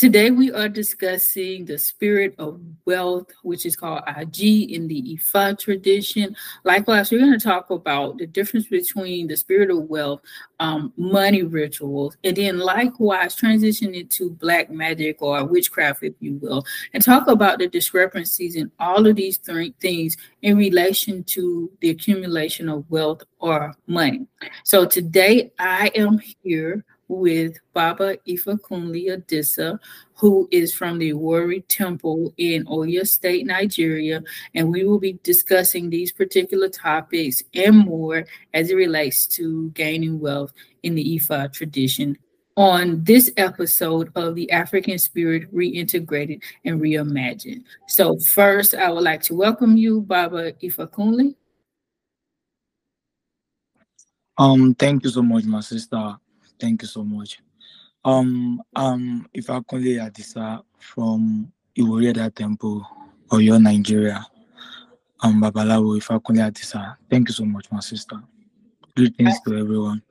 Today we are discussing the spirit of wealth, which is called Aje in the Ifa tradition. Likewise, we're going to talk about the difference between the spirit of wealth, um, money rituals, and then likewise transition into black magic or witchcraft, if you will, and talk about the discrepancies in all of these three things in relation to the accumulation of wealth or money. So today I am here with Baba Ifa Ifakunle Adisa, who is from the Warri Temple in Oyo State, Nigeria. And we will be discussing these particular topics and more as it relates to gaining wealth in the Ifa tradition on this episode of the African Spirit Reintegrated and Reimagined. So, first, I would like to welcome you, Baba Ifakunle. Um, thank you so much, my sister. Thank you so much. Um, um, Ifakunle Adisa from Iworieda Temple, Oyo, Nigeria. Um, Babalawo Ifakunle Adisa. Thank you so much, my sister. Greetings to everyone.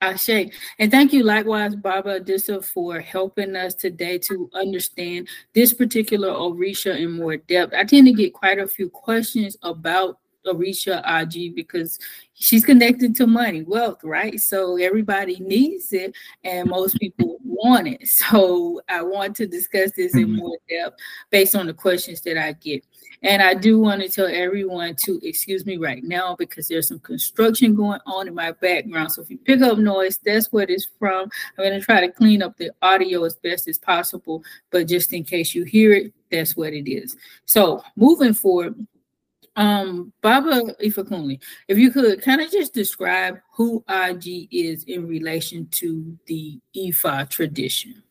Ashe. And thank you likewise, Baba Adisa, for helping us today to understand this particular Orisha in more depth. I tend to get quite a few questions about Orisha Aje because she's connected to money, wealth, right? So everybody needs it and most people want it. So I want to discuss this in mm-hmm. more depth based on the questions that I get. And I do want to tell everyone to excuse me right now because there's some construction going on in my background. So if you pick up noise, that's what it's from. I'm going to try to clean up the audio as best as possible, but just in case you hear it, that's what it is. So moving forward, um, Baba Ifakunle, if you could kind of just describe who Aje is in relation to the Ifa tradition.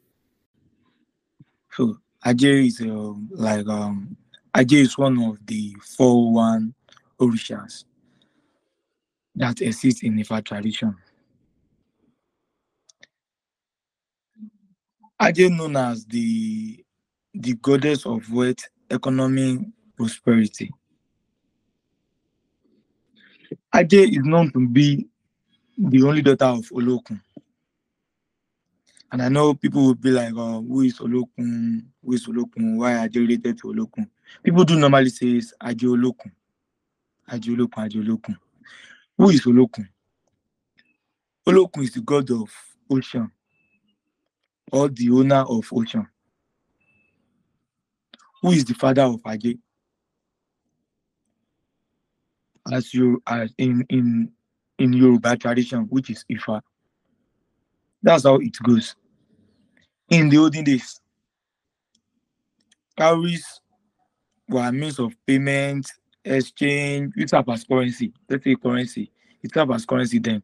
So Aje is uh, like um Aje is one of the four one orishas that exist in Ifa tradition. Aje known as the the goddess of wealth, economy, prosperity. Aje is known to be the only daughter of Olokun. And I know people will be like, oh, who is Olokun? Who is Olokun? Why Aje related to Olokun? People do normally say it's Aje Olokun. Aje Olokun, Aje Olokun. Who is Olokun? Olokun is the god of ocean or the owner of ocean. Who is the father of Aje? As you as in in in Yoruba tradition, which is Ifa. That's how it goes. In the olden days, cowries were means of payment, exchange, it served as currency. Let's say currency. It served as currency then.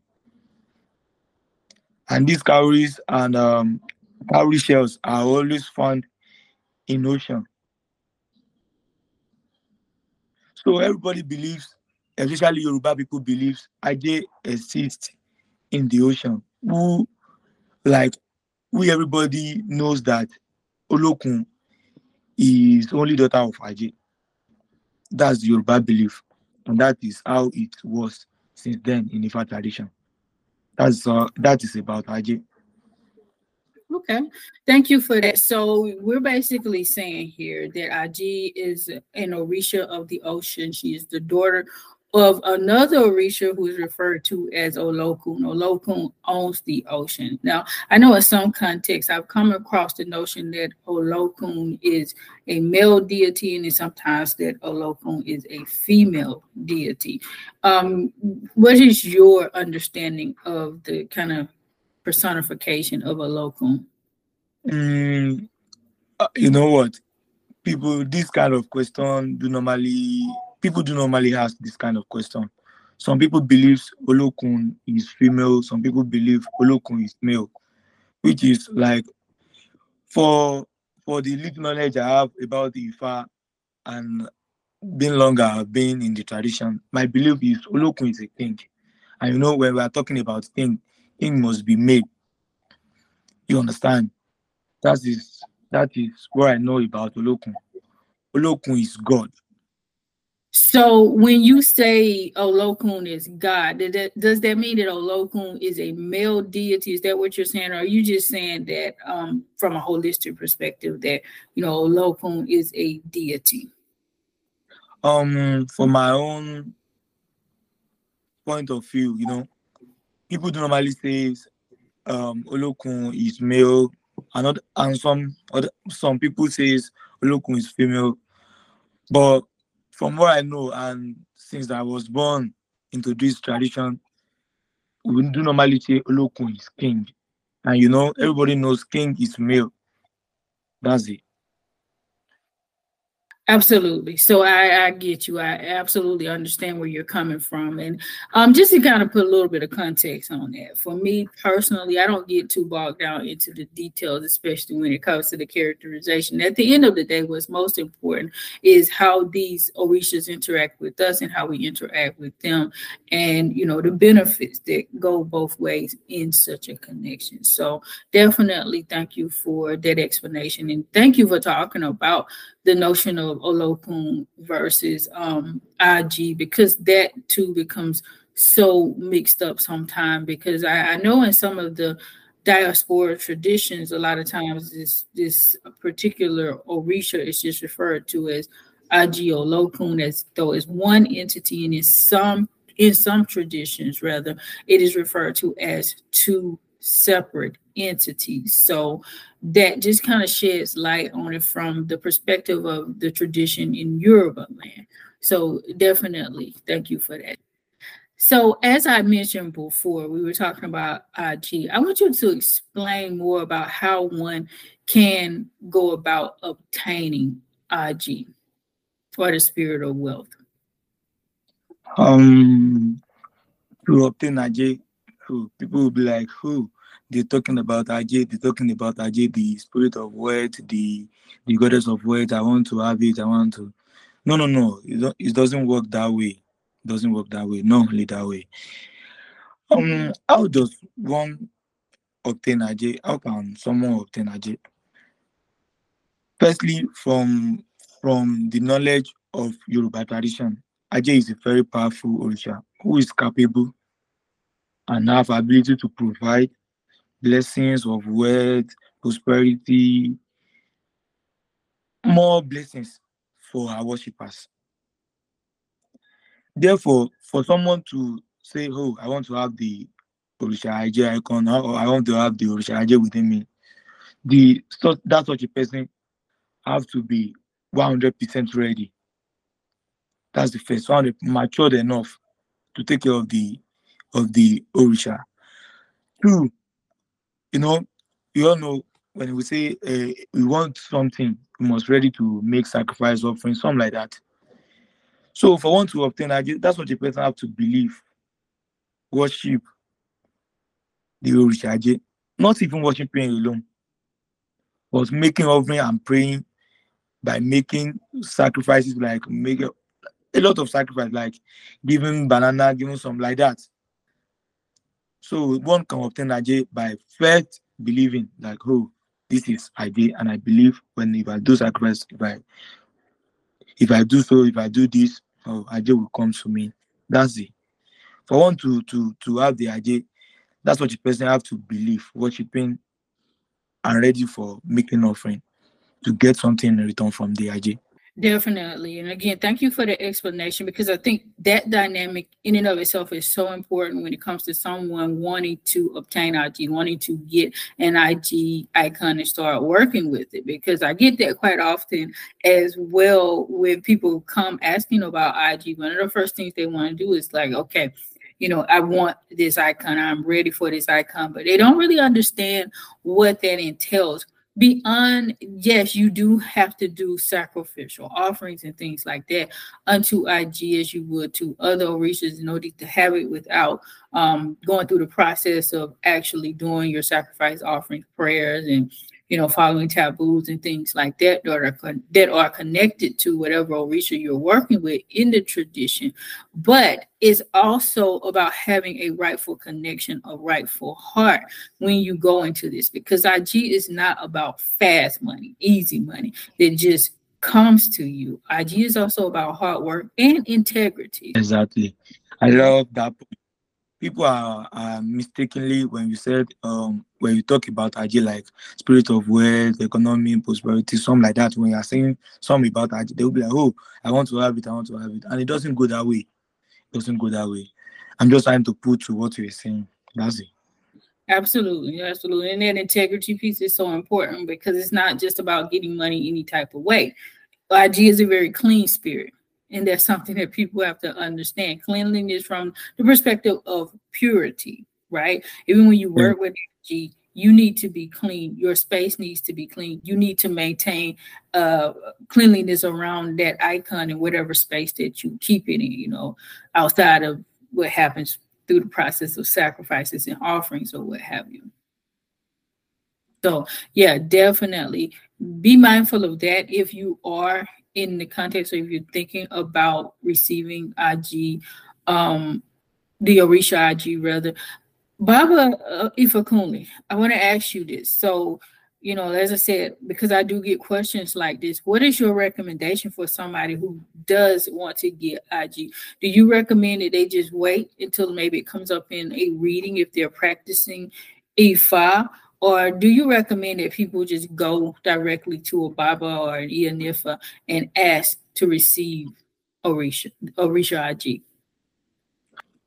And these cowries and um, cowrie shells are always found in ocean. So everybody believes especially Yoruba people believe Aje exists in the ocean. Who, like, we everybody knows that Olokun is only daughter of Aje. That's Yoruba belief, and that is how it was since then in Ifa tradition. That's uh, that is about Aje. Okay, thank you for that. So we're basically saying here that Aje is an Orisha of the ocean. She is the daughter of another Orisha who is referred to as Olokun. Olokun owns the ocean. Now, I know in some contexts I've come across the notion that Olokun is a male deity and sometimes that Olokun is a female deity. Um, what is your understanding of the kind of personification of Olokun? Mm, uh, you know what? People, this kind of question do normally people do normally ask this kind of question. Some people believe Olokun is female, some people believe Olokun is male, which is like for for the little knowledge I have about the Ifa and being longer being in the tradition, my belief is Olokun is a king. And you know, when we are talking about king, king must be made. You understand? That is that is what I know about Olokun. Olokun is God So when you say Olokun is God, does that mean that Olokun is a male deity? Is that what you're saying? Or are you just saying that um, from a holistic perspective that you know Olokun is a deity? Um, from my own point of view, you know, people do normally say um Olokun is male, and, not, and some some people says Olokun is female, but from what I know, and since I was born into this tradition, we do normally say Olokun is king. And you know, everybody knows king is male. That's it. Absolutely. So I, I get you. I absolutely understand where you're coming from. And um, just to kind of put a little bit of context on that, for me personally, I don't get too bogged down into the details, especially when it comes to the characterization. At the end of the day, what's most important is how these Orishas interact with us and how we interact with them, and you know the benefits that go both ways in such a connection. So definitely, thank you for that explanation, and thank you for talking about the notion of Olokun versus um, Aje because that too becomes so mixed up sometimes because I, I know in some of the diaspora traditions, a lot of times this this particular Orisha is just referred to as Aje Olokun as though it's one entity and in some in some traditions rather it is referred to as two separate entities. So that just kind of sheds light on it from the perspective of the tradition in Yoruba land. So definitely thank you for that. So as I mentioned before, we were talking about Aje. I want you to explain more about how one can go about obtaining Aje or the spirit of wealth. Um, to obtain Aje, people will be like, who? They're talking about Aje, they're talking about Aje, the spirit of wealth, the the goddess of wealth. I want to have it. I want to. No, no, no. It, it doesn't work that way. It doesn't work that way. Not only that way. Um, how does one obtain Aje? How can someone obtain Aje? Firstly, from from the knowledge of Yoruba tradition, Aje is a very powerful Orisha who is capable and have ability to provide blessings of wealth, prosperity, more blessings for our worshippers. Therefore, for someone to say, Oh, I want to have the Orisha Aje icon, or I want to have the Orisha Aje within me, the so that such a person have to be 100% ready. That's the first one, matured enough to take care of the of the Orisha. Two, you know, you all know when we say uh, we want something, we must ready to make sacrifice offering, something like that. So if I want to obtain that's what the person have to believe, worship the Orisha Aje, not even worshiping alone, but making offering and praying by making sacrifices like make a, a lot of sacrifice, like giving banana, giving some like that. So one can obtain Aje by first believing like, oh, this is Aje, and I believe when if I do sacrifice, if I if I do so, if I do this, oh, will come to me. That's it. For one to to to have the Aje, that's what the person have to believe, worshiping, and ready for making offering to get something in return from the Aje. Definitely. And again, thank you for the explanation because I think that dynamic in and of itself is so important when it comes to someone wanting to obtain Aje, wanting to get an Aje icon and start working with it. Because I get that quite often as well when people come asking about Aje. One of the first things they want to do is like, okay, you know, I want this icon, I'm ready for this icon, but they don't really understand what that entails beyond yes you do have to do sacrificial offerings and things like that unto Aje as you would to other orishas in order to have it without um, going through the process of actually doing your sacrifice offerings prayers and you know, following taboos and things like that that are, that are connected to whatever Orisha you're working with in the tradition. But it's also about having a rightful connection, a rightful heart when you go into this, because Aje is not about fast money, easy money that just comes to you. Aje is also about hard work and integrity. Exactly. I love that. People are, are mistakenly when you said um when you talk about Aje like spirit of wealth, economy, prosperity, something like that. When you're saying something about Aje, they'll be like, Oh, I want to have it, I want to have it. And it doesn't go that way. It doesn't go that way. I'm just trying to put to what you're saying. That's it. Absolutely, absolutely. And that integrity piece is so important because it's not just about getting money any type of way. Aje is a very clean spirit. And that's something that people have to understand. Cleanliness from the perspective of purity, right? Even when you work with Aje, you need to be clean. Your space needs to be clean. You need to maintain uh, cleanliness around that icon in whatever space that you keep it in, you know, outside of what happens through the process of sacrifices and offerings or what have you. So, yeah, definitely be mindful of that if you are in the context of if you're thinking about receiving Aje, um, the Orisha Aje rather. Baba uh, Ifakunle, I want to ask you this. So, you know, as I said, because I do get questions like this, what is your recommendation for somebody who does want to get Aje? Do you recommend that they just wait until maybe it comes up in a reading if they're practicing Ifa? Or do you recommend that people just go directly to a Baba or an Ianifa and ask to receive Orisha, Orisha Aje?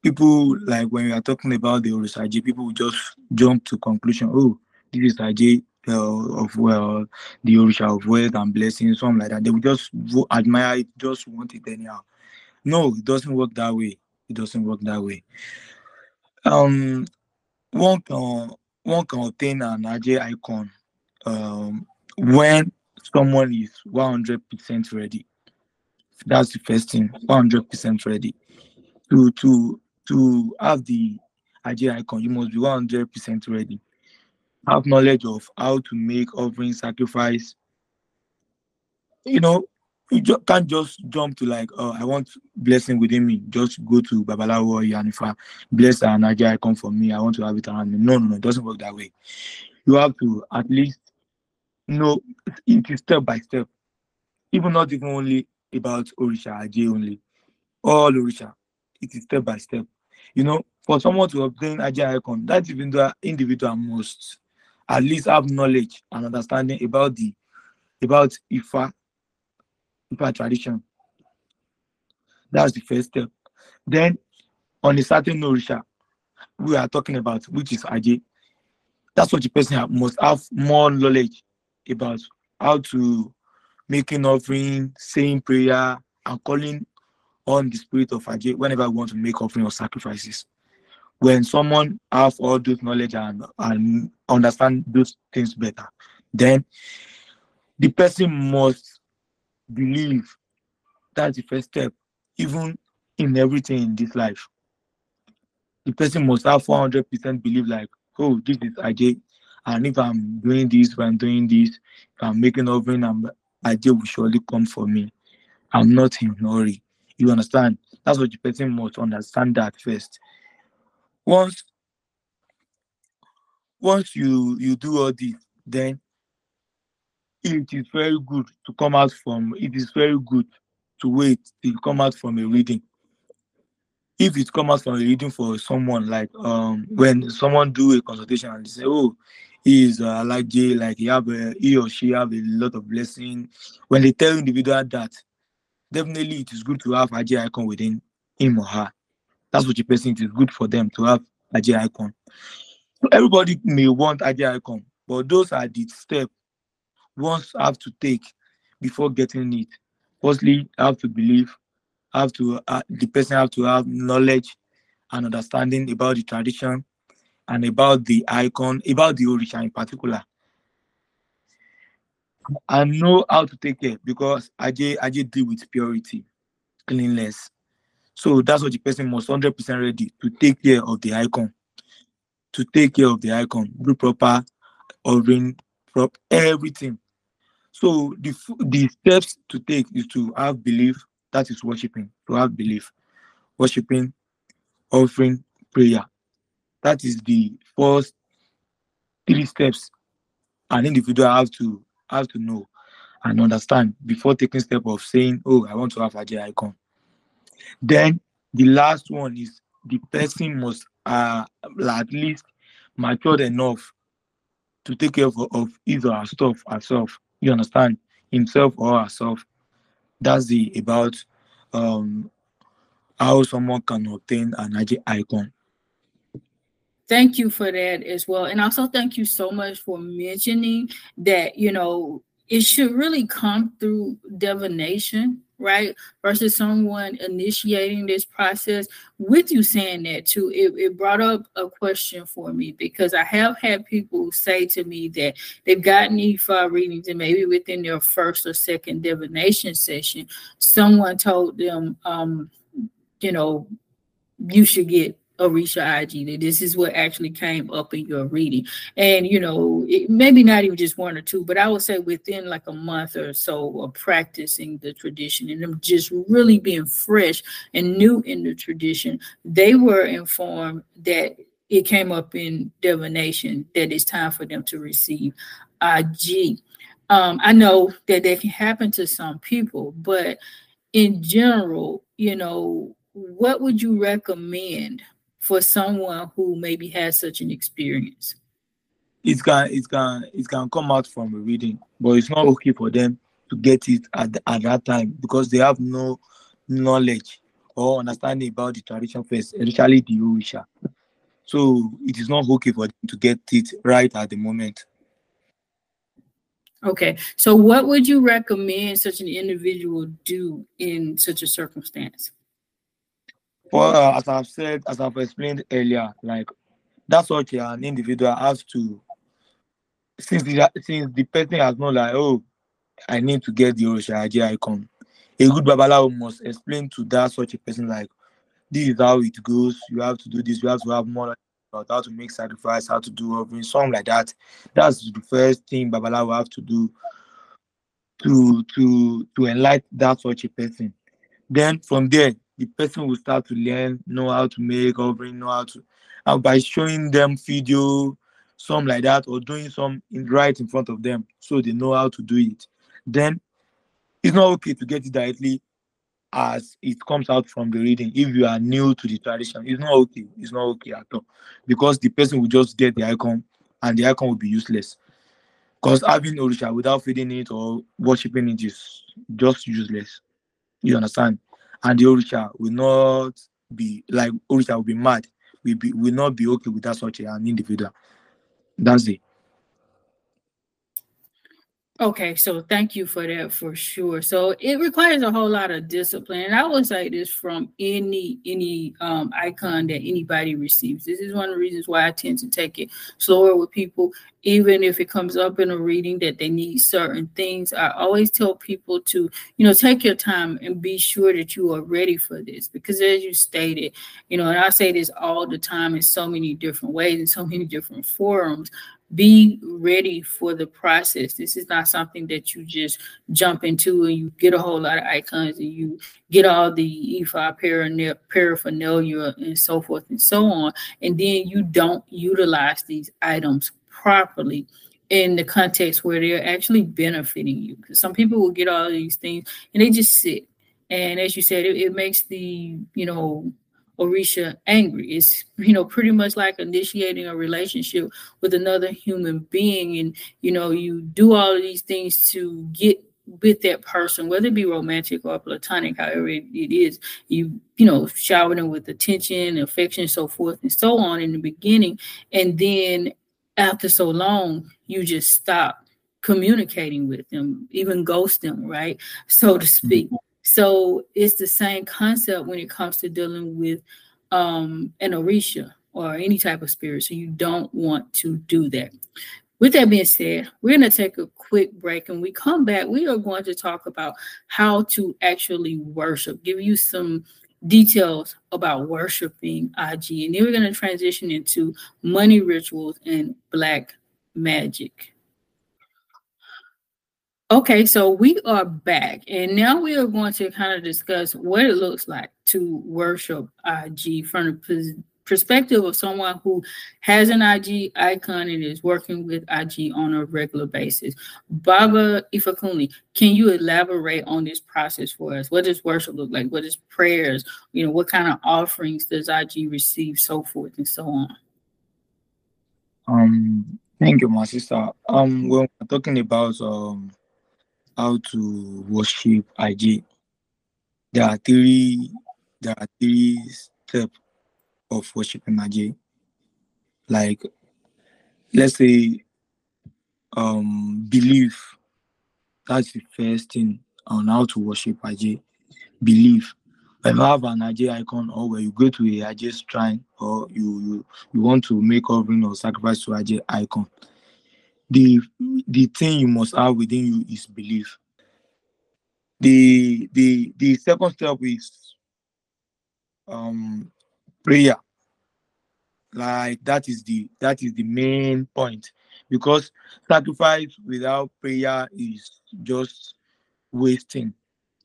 People, like when we are talking about the Orisha Aje, people just jump to conclusion, oh, this is Aje, uh, of well, the Orisha of wealth and blessings, something like that. They will just admire it, just want it anyhow. No, it doesn't work that way. It doesn't work that way. Um, one can one can obtain an Aje icon um, when someone is 100% ready. That's the first thing. 100% ready. To to to have the Aje icon, you must be 100% ready have knowledge of how to make offering sacrifice. You know, you ju- can't just jump to like, oh, I want blessing within me. Just go to Babalawo or Yanifa, bless an I come for me. I want to have it around me. No, no, no, it doesn't work that way. You have to at least know it is step by step. Even not even only about Orisha, Aje only. All Orisha. It is step by step. You know, for someone to obtain Aje icon, that individual individual must at least have knowledge and understanding about the about Ifa, Ifa tradition. That's the first step. Then on a certain Orisha, we are talking about, which is Aje. That's what the person have, must have more knowledge about how to make an offering, saying prayer, and calling on the spirit of Aje whenever we want to make offering or sacrifices when someone have all those knowledge and, and understand those things better, then the person must believe that's the first step, even in everything in this life. The person must have 400% believe like, oh, this is IJ. And if I'm doing this, if I'm doing this, if I'm making offering, I'm, will surely come for me. I'm not in hurry. You understand? That's what the person must understand that first once once you you do all this then it is very good to come out from it is very good to wait till come out from a reading if it come out from a reading for someone like um when someone do a consultation and they say oh he is uh, like Jay, like he have a, he or she have a lot of blessing. When they tell individual that, definitely it is good to have a J icon within him or her. That's what you person it is good for them to have Aje icon. Everybody may want Aje icon, but those are the steps one have to take before getting it. Firstly, I have to believe, I have to uh, the person have to have knowledge and understanding about the tradition and about the icon, about the Orisha in particular. I know how to take care because Aje Aje deal with purity, cleanliness, so that's what the person must 100% ready to take care of the icon, to take care of the icon, do proper ordering, prop everything. So the the steps to take is to have belief. That is worshiping. To have belief, worshiping, offering, prayer. That is the first three steps an individual have to have to know. and understand before taking step of saying, oh, I want to have Aje icon. Then the last one is the person must uh, at least matured enough to take care of, of his or her stuff herself. You understand? Himself or herself. That's the about um how someone can obtain an Aje icon. Thank you for that as well. And also thank you so much for mentioning that, you know, it should really come through divination, right? Versus someone initiating this process. With you saying that too, it, it brought up a question for me because I have had people say to me that they've gotten Ifa readings and maybe within their first or second divination session, someone told them, um, you know, you should get Orisha Aje that this is what actually came up in your reading. And, you know, it, maybe not even just one or two, but I would say within like a month or so of practicing the tradition and them just really being fresh and new in the tradition, they were informed that it came up in divination that it's time for them to receive Aje. Um, I know that that can happen to some people, but in general, you know, what would you recommend for someone who maybe has such an experience? It's gonna it's gonna it's gonna come out from a reading, but it's not okay for them to get it at, the, at that time because they have no knowledge or understanding about the tradition first, especially the Orisha. So it is not okay for them to get it right at the moment. Okay, so what would you recommend such an individual do in such a circumstance? Well, uh, as I've said, as I've explained earlier, like that's what an individual has to, since the, since the person has not like, oh, I need to get the Oshaji icon. A good Babalawo must explain to that such a person like, this is how it goes. You have to do this. You have to have more about how to make sacrifice, how to do offering, something like that. That's the first thing Babalawo have to do to to to enlighten that such a person. Then from there, the person will start to learn, know how to make offering, know how to, and by showing them video, some like that, or doing some in, right in front of them, so they know how to do it. Then it's not okay to get it directly as it comes out from the reading. If you are new to the tradition, it's not okay. It's not okay at all because the person will just get the icon and the icon will be useless. Because having Orisha without feeding it or worshiping it is just useless. You understand? And the Orisha will not be like Orisha will be mad. We be will not be okay with that such an individual. That's it. Okay, so thank you for that for sure. So it requires a whole lot of discipline. And I would say this from any any um, icon that anybody receives. This is one of the reasons why I tend to take it slower with people, even if it comes up in a reading that they need certain things. I always tell people to, you know, take your time and be sure that you are ready for this. Because as you stated, you know, and I say this all the time in so many different ways in so many different forums be ready for the process. This is not something that you just jump into and you get a whole lot of icons and you get all the Ifa paraphernalia and so forth and so on. And then you don't utilize these items properly in the context where they're actually benefiting you. Because some people will get all these things and they just sit. And as you said, it, it makes the, you know, Orisha angry. It's you know pretty much like initiating a relationship with another human being, and you know you do all of these things to get with that person, whether it be romantic or platonic, however it, it is. You you know shower them with attention, affection, so forth and so on in the beginning, and then after so long, you just stop communicating with them, even ghost them, right, so to speak. Mm-hmm. So it's the same concept when it comes to dealing with um, an Orisha or any type of spirit. So you don't want to do that. With that being said, we're going to take a quick break and we come back. We are going to talk about how to actually worship, give you some details about worshiping Aje. And then we're going to transition into money rituals and black magic. Okay, so we are back, and now we are going to kind of discuss what it looks like to worship Aje from the perspective of someone who has an Aje icon and is working with Aje on a regular basis. Baba Ifakunle, can you elaborate on this process for us? What does worship look like? What is prayers? You know, what kind of offerings does Aje receive, so forth and so on? Um, thank you, my sister. Um, when we're talking about um how to worship Aje, there are three there are three steps of worshiping Aje. Like, let's say, um, belief. That's the first thing on how to worship Aje. Belief. When you have an Aje icon, or when you go to a Aje shrine, or you you, you want to make offering or sacrifice to Aje icon, the the thing you must have within you is belief. The the the second step is um prayer. Like that is the that is the main point. Because sacrifice without prayer is just wasting.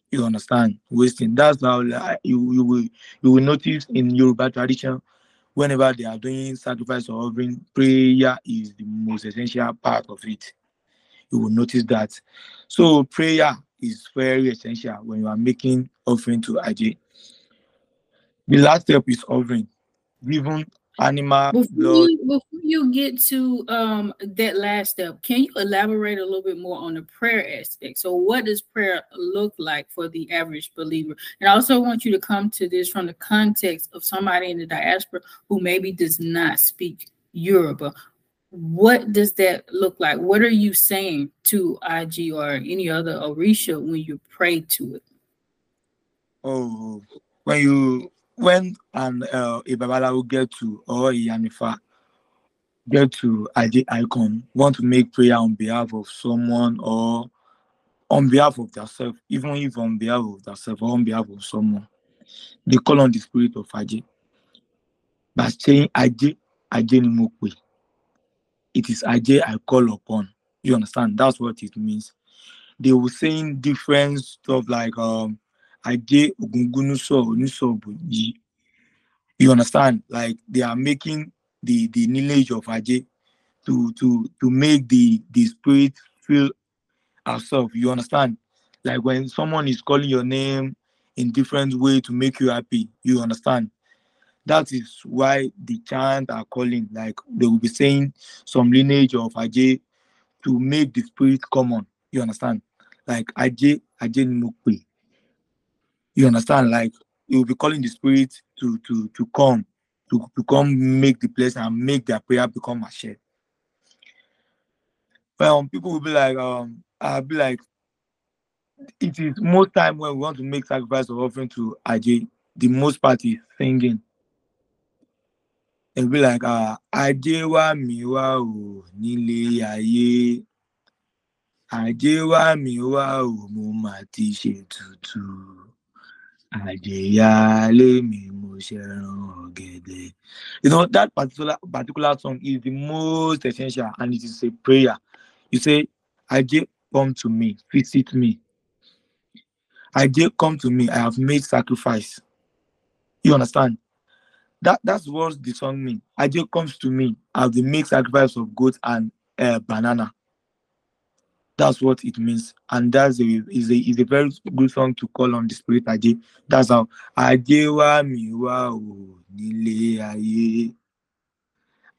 You understand? Wasting. That's how like, you, you will you will notice in yoruba tradition whenever they are doing sacrifice or offering prayer is the most essential part of it. You will notice that. So prayer is very essential when you are making offering to Aje the last step is offering. Giving animal before you, before you get to um, that last step can you elaborate a little bit more on the prayer aspect? So what does prayer look like for the average believer? And i also want you to come to this from the context of somebody in the diaspora who maybe does not speak yoruba. What does that look like? What are you saying to Aje or any other orisha when you pray to it? Oh when you when an uh, a Babalawo get to or a Yanifa get to ID icon, want to make prayer on behalf of someone or on behalf of themselves, even if on behalf of themselves or on behalf of someone, they call on the spirit of Aje. By saying Aje, Aje ni It is Aje I call upon. You understand? That's what it means. They were saying different stuff like um ajé ògúngúnúsọ oníṣọ̀bù you understand? Like they are making the the lineage of ajé to to to make the the spirit feel herself you understand? Like when someone is calling your name in different way to make you happy you understand? That is why the chant are calling. Like they will be saying some lineage of ajé to make the spirit common you understand? Like ajé ajé ni you understand? Like you will be calling the spirit to to to come, to, to come make the place and make their prayer become Ashe. Well, people will be like, um, I'll be like, it is most time when we want to make sacrifice or offering to Aje, the most part is singing. It'll be like, uh, Ajé wa mi wa o nílé ayé. Ajé wa mi wa o mo ma ti ṣe You know, that particular particular song is the most essential and it is a prayer. You say, I Aje, come to me, visit me. I Aje, come to me, I have made sacrifice. You understand? That that's what the song means. Aje comes to me, I have made sacrifice of goat and uh, banana. That's what it means, and that's a is a is a very good song to call on the spirit Ajé. That's how Ajé wá mi wá o nílé ayé.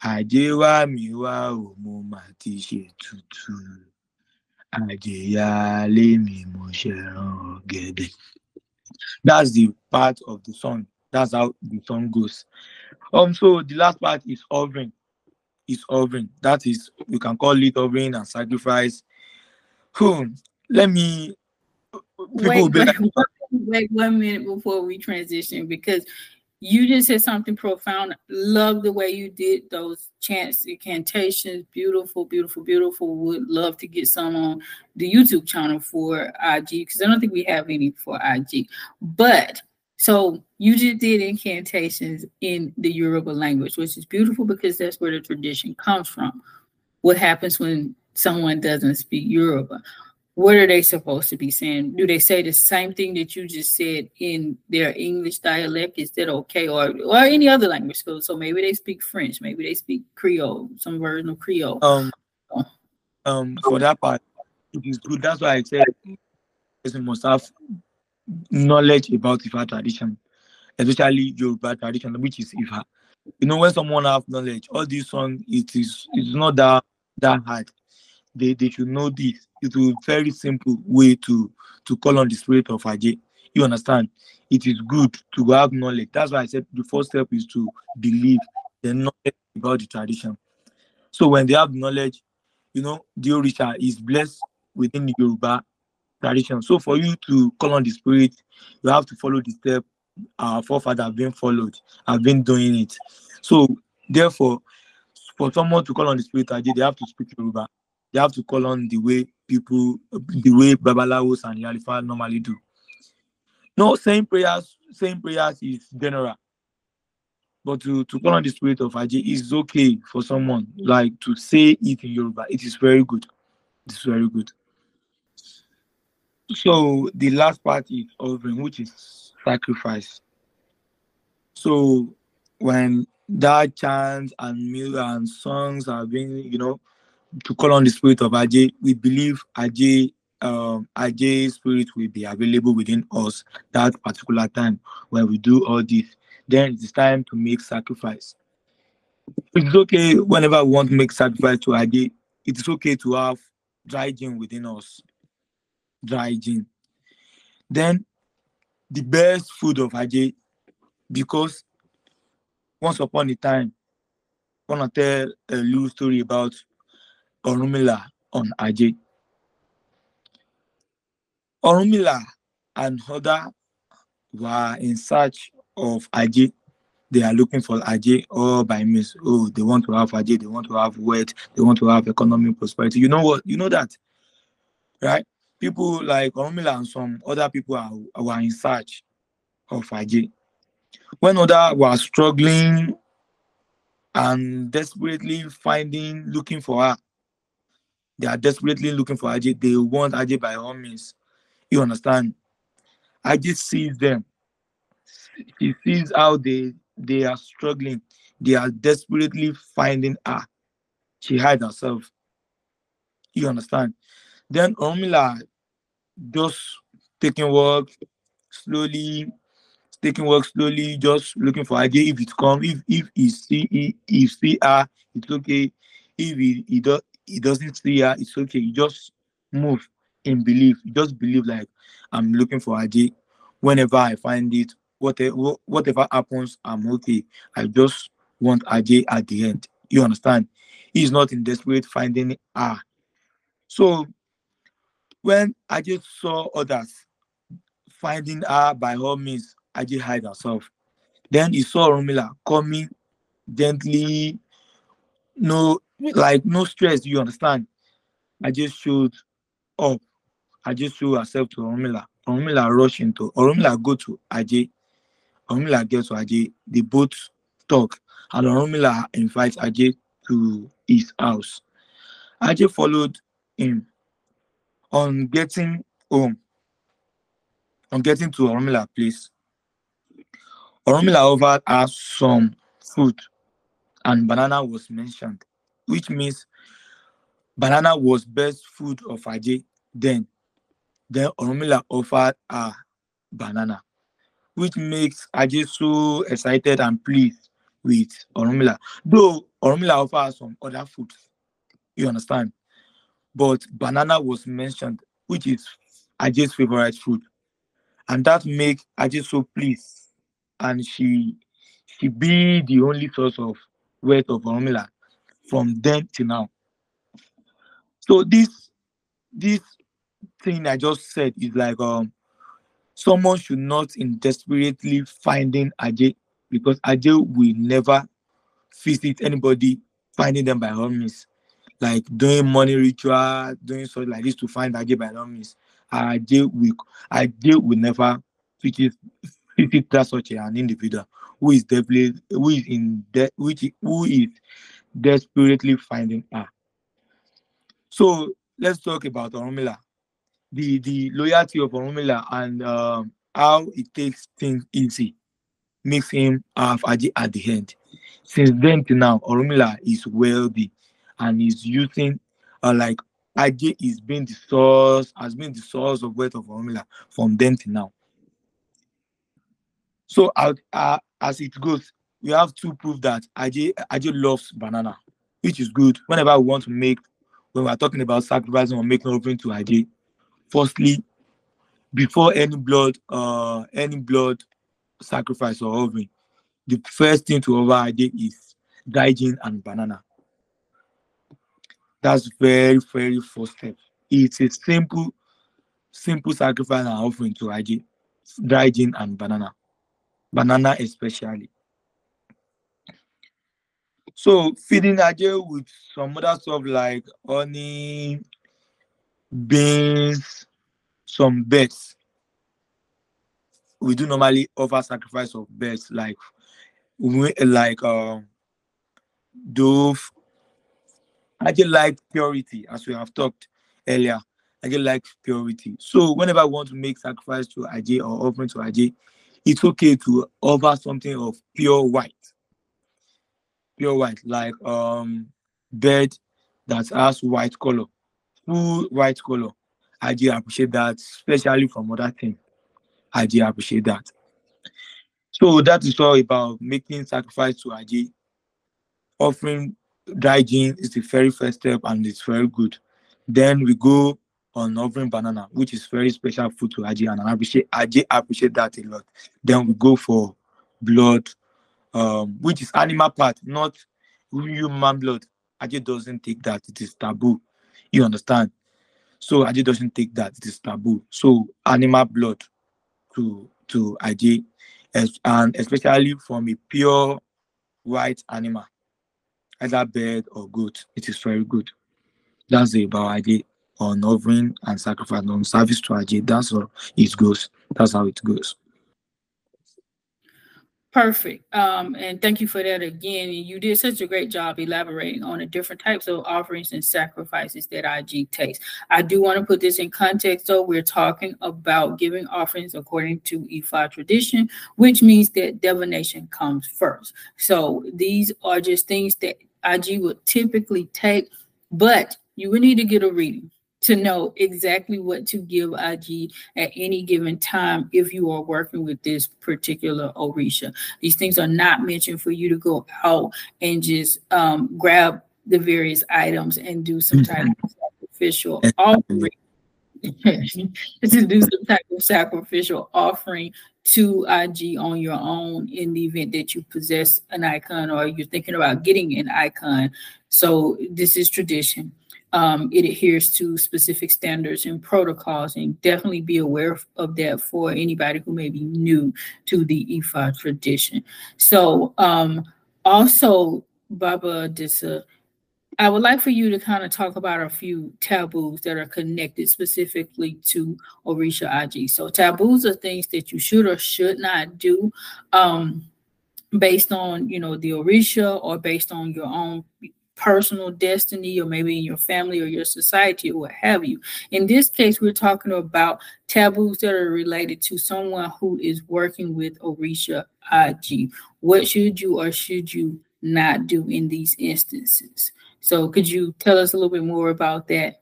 Ajé wá mi wá o mo mà ti ṣe tutù. Ajé yálé mi mo ṣe rán ọ̀gẹ̀dẹ̀. That's the part of the song. That's how the song goes. Um, so the last part is offering. Is offering. That is, you can call it offering and sacrifice Hmm. Let me. Wait, wait, wait one minute before we transition because you just said something profound. Love the way you did those chants, incantations. Beautiful, beautiful, beautiful. Would love to get some on the YouTube channel for Aje because I don't think we have any for Aje. But so you just did incantations in the Yoruba language, which is beautiful because that's where the tradition comes from. What happens when someone doesn't speak Yoruba. what are they supposed to be saying? Do they say the same thing that you just said in their English dialect? Is that okay? Or or any other language? So, so maybe they speak French, maybe they speak Creole, some version of Creole. Um, um, for that part, it is good. That's why I said person must have knowledge about Ifa tradition, especially Yoruba tradition, which is Ifa. You know, when someone have knowledge, all these songs, it is it's not that that hard. They they should know this it will very simple way to to call on the spirit of Aje. You understand? It is good to have knowledge. That's why I said the first step is to believe the knowledge about the tradition. So when they have knowledge, you know, the Orisha is blessed within the Yoruba tradition. So for you to call on the spirit, you have to follow the step our forefathers have been followed, have been doing it. So therefore, for someone to call on the spirit, they have to speak Yoruba. They have to call on the way people the way Babalawos and Yalifa normally do. No, saying prayers, saying prayers is general. But to, to call on the spirit of Aje is okay for someone like to say it in Yoruba. It is very good. It's very good. So the last part is offering, which is sacrifice. So when that chants and music and songs are being, you know, to call on the spirit of Aje. We believe Aje, um, Aje's spirit will be available within us that particular time when we do all this. Then it's time to make sacrifice. It's okay whenever we want to make sacrifice to Aje. It is okay to have dry gin within us. Dry gin. Then the best food of Aje, because once upon a time, I want to tell a little story about Orunmila on Aje. Orunmila and Hoda were in search of Aje. They are looking for Aje all by means. Oh, they want to have Aje, they want to have wealth, they want to have economic prosperity. You know what? You know that, right? People like Orunmila and some other people are, were in search of Aje. When other were struggling and desperately finding, looking for her, they are desperately looking for Aje. They want Aje by all means. You understand? Aje sees them. He sees how they they are struggling. They are desperately finding her. She hides herself. You understand? Then Orunmila just taking work slowly, taking work slowly, just looking for Aje. If it come, if if he see he see her, it's okay. If he, he does he doesn't see it's okay. You just move in belief. You just believe like I'm looking for Aje. Whenever I find it, whatever whatever happens, I'm okay. I just want Aje at the end. You understand? He's not in desperate finding her. So when Aje saw others finding her by all means, Aje hide herself. Then he saw Orunmila coming gently, no like no stress, you understand? I just showed up. I just showed herself to Orunmila. Orunmila rush into Orunmila go to Aje. Orunmila gets to Aje. They both talk. And Orunmila invites Aje to his house. Aje followed him. On getting home, on getting to Orunmila place, Orunmila offered her some food and banana was mentioned which means banana was best food of Aje then. Then Orunmila offered a banana, which makes Aje so excited and pleased with Orunmila. Though Orunmila offered some other foods, you understand? But banana was mentioned, which is Aje's favorite food. And that makes Aje so pleased. And she she be the only source of wealth of Orunmila from then to now. So this this thing I just said is like um someone should not in desperately finding Aje because Aje will never visit anybody finding them by all means. Like doing money ritual, doing something like this to find Aje by all means. Aje will Aje will never visit visit that such an individual who is definitely who is in debt which who is desperately finding her. So let's talk about Orunmila. the the loyalty of Orunmila and um, how it takes things easy makes him have Aje at the end. Since then to now, Orunmila is wealthy and is using uh, like Aje is being the source, has been the source of wealth of Orunmila from then to now. So uh, as it goes, we have to prove that Aje loves banana, which is good. Whenever we want to make, when we're talking about sacrificing or making offering to Aje, firstly, before any blood, uh, any blood sacrifice or offering, the first thing to offer Aje is gaijin and banana. That's very, very first step. It's a simple, simple sacrifice and offering to Aje, gaijin and banana. Banana especially. So feeding Aje with some other stuff like honey, beans, some birds. We do normally offer sacrifice of birds like like um dove. Just like purity, as we have talked earlier. I just like purity. So whenever I want to make sacrifice to Aje or offering to Aje, it's okay to offer something of pure white. Pure white, like um bird that has white color, full white color. I do appreciate that, especially from other things. I do appreciate that. So that is all about making sacrifice to Aje. Offering dry gin is the very first step and it's very good. Then we go on offering banana, which is very special food to Aje, and I appreciate Aje appreciate that a lot. Then we go for blood, um, which is animal part, not human blood. Aje doesn't take that; it is taboo. You understand? So Aje doesn't take that; it is taboo. So animal blood to to Aje, and especially from a pure white animal, either bird or goat, it is very good. That's about Aje on offering and sacrifice on service to Aje. That's how it goes. That's how it goes. Perfect. Um, and thank you for that again. You did such a great job elaborating on the different types of offerings and sacrifices that Aje takes. I do want to put this in context, though. We're talking about giving offerings according to Ifa tradition, which means that divination comes first. So these are just things that Aje would typically take, but you would need to get a reading to know exactly what to give Aje at any given time if you are working with this particular Orisha. These things are not mentioned for you to go out and just um, grab the various items and do some type of sacrificial offering. to do some type of sacrificial offering to Aje on your own in the event that you possess an icon or you're thinking about getting an icon. So this is tradition um, it adheres to specific standards and protocols, and definitely be aware of, that for anybody who may be new to the Ifa tradition. So, um, also, Baba Dissa, I would like for you to kind of talk about a few taboos that are connected specifically to Orisha Aje. So, taboos are things that you should or should not do. Um, based on you know the orisha or based on your own personal destiny or maybe in your family or your society or what have you. In this case, we're talking about taboos that are related to someone who is working with Orisha Aje. What should you or should you not do in these instances? So could you tell us a little bit more about that?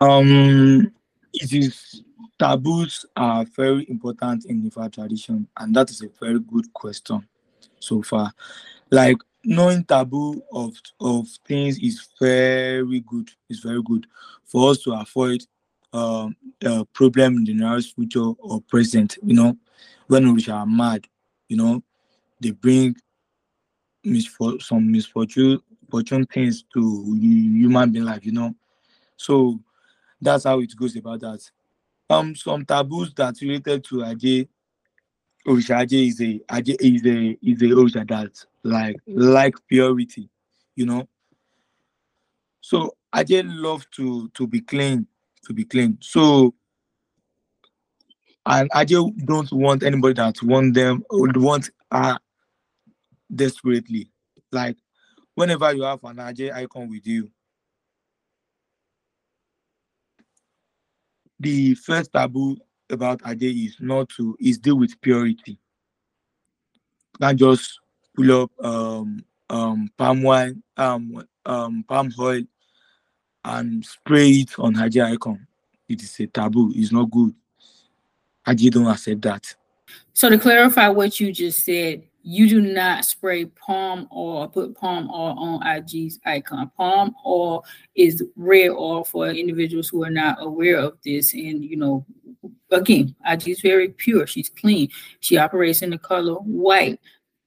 Um it is taboos are very important in Ifa tradition, and that is a very good question so far. Like knowing taboo of of things is very good. It's very good for us to avoid um, a problem in the nearest future or present. You know, when we are mad, you know, they bring misfor- some misfortune fortune things to human being life. You know, so that's how it goes about that. Um, some taboos that related to Aje Orisha is a is a is a Orisha that like like purity, you know. So Aje love to to be clean, to be clean. So and Aje don't want anybody that want them would want her desperately. Like whenever you have an Aje icon with you, the first taboo about Aje is not to is deal with purity. Not just pull up um um palm wine, um um palm oil and spray it on Aje icon. It is a taboo, it's not good. Aje don't accept that. So to clarify what you just said, you do not spray palm oil, put palm oil on Aje's icon. Palm oil is red oil for individuals who are not aware of this. And, you know, again, Aje is very pure. She's clean. She operates in the color white.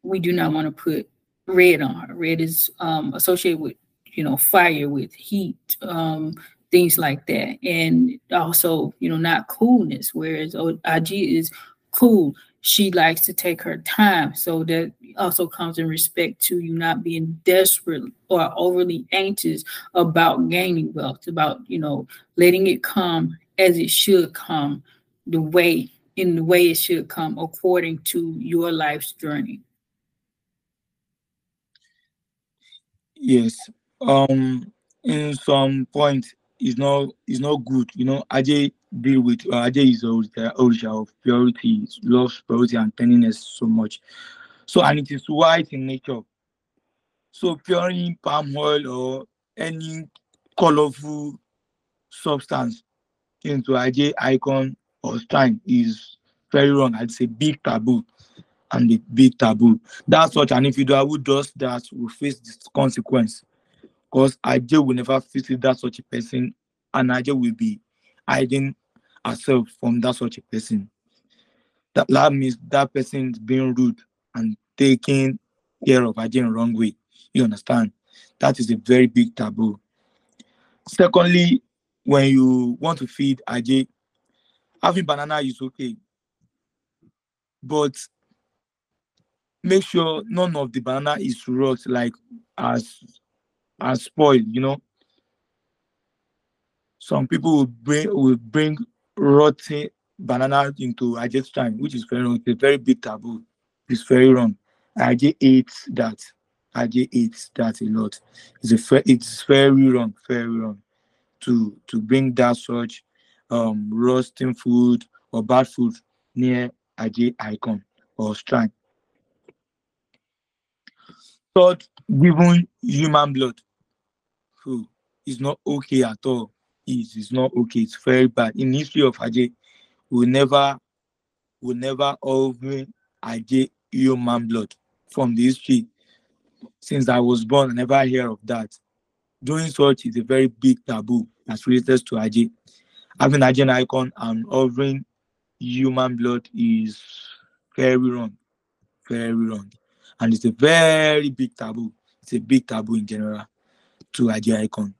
We do not want to put red on her. Red is um, associated with, you know, fire, with heat, um, things like that. And also, you know, not coolness, whereas Aje is cool she likes to take her time. So that also comes in respect to you not being desperate or overly anxious about gaining wealth, about, you know, letting it come as it should come, the way in the way it should come according to your life's journey. Yes. Um in some point it's not it's not good. You know, Aje deal with uh, Aje is Orisha of purity, loves purity and tenderness so much. So and it is white in nature. So pouring palm oil or any colorful substance into Aje icon or shrine is very wrong. I'd say big taboo and the big taboo. That's if you do who does that will face this consequence. Because Aje will never visit that such a person and Aje will be hiding herself from that such a person. That, that means that person is being rude and taking care of Aje in wrong way. You understand? That is a very big taboo. Secondly, when you want to feed Aje, having banana is okay. But make sure none of the banana is rot like as as spoiled, you know. Some people will bring will bring rotten banana into time, which is very. It's a very big taboo. It's very wrong. Aje eats that. Aje eats that a lot. It's a it's very wrong, very wrong to to bring that such um roasting food or bad food near Aje icon or shrine. Third, giving human blood who is not okay at all is is not okay. It's very bad. In history of Aje, we never we never offer Aje human blood from the history. Since I was born, I never hear of that. Doing such is a very big taboo as related to Aje. Having Aje icon and offering human blood is very wrong. Very wrong. And it's a very big taboo. It's a big taboo in general to Aje icon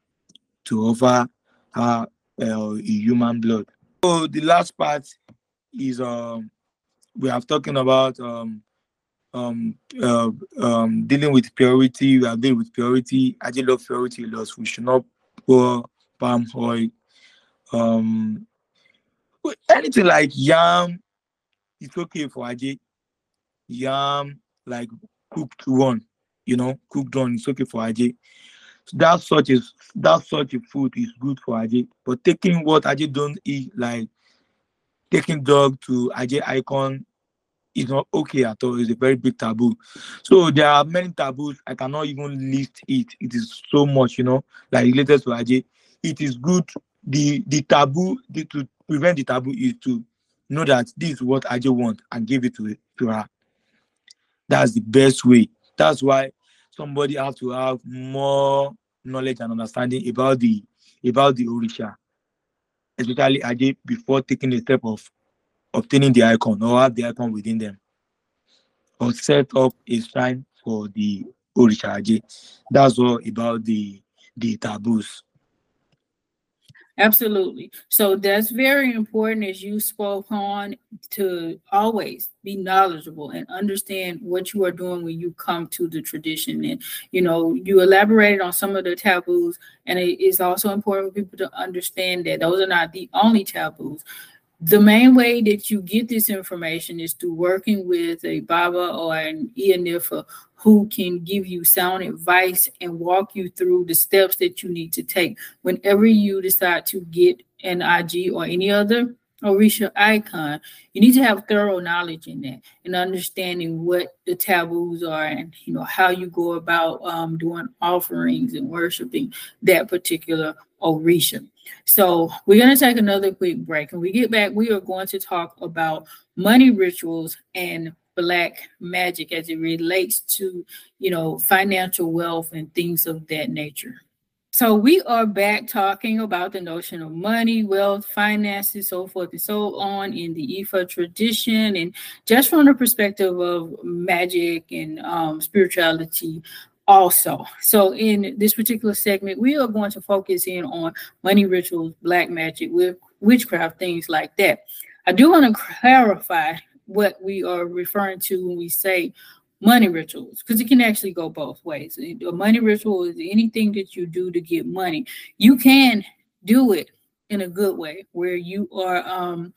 to offer uh, uh, human blood. So the last part is um, we have talking about um, um, uh, um, dealing with purity. We are dealing with purity. I just love purity loss. We should not pour palm oil. Um, anything like yam, it's okay for Aje. Yam, like cooked one, you know, cooked one, it's okay for Aje that such is that such a food is good for Aje. But taking what Aje don't eat, like taking dog to Aje icon, is not okay at all. It's a very big taboo. So there are many taboos. I cannot even list it. It is so much, you know, like related to Aje. It is good. The the taboo the, to prevent the taboo is to know that this is what Aje want and give it to, to her. That's the best way. That's why somebody has to have more knowledge and understanding about the about the Orisha, especially Aje before taking the step of obtaining the icon or have the icon within them. Or set up a shrine for the Orisha Aje. That's all about the the taboos. Absolutely. So that's very important as you spoke on to always be knowledgeable and understand what you are doing when you come to the tradition. And, you know, you elaborated on some of the taboos, and it is also important for people to understand that those are not the only taboos. The main way that you get this information is through working with a Baba or an Iyanifa who can give you sound advice and walk you through the steps that you need to take. Whenever you decide to get an Aje or any other Orisha icon, you need to have thorough knowledge in that and understanding what the taboos are and you know how you go about um, doing offerings and worshiping that particular Orisha. So we're going to take another quick break. and we get back, we are going to talk about money rituals and black magic as it relates to, you know, financial wealth and things of that nature. So we are back talking about the notion of money, wealth, finances, so forth and so on in the Ifa tradition, and just from the perspective of magic and um, spirituality also. So in this particular segment, we are going to focus in on money rituals, black magic, with witchcraft, things like that. I do want to clarify what we are referring to when we say money rituals because it can actually go both ways. A money ritual is anything that you do to get money. You can do it in a good way where you are um,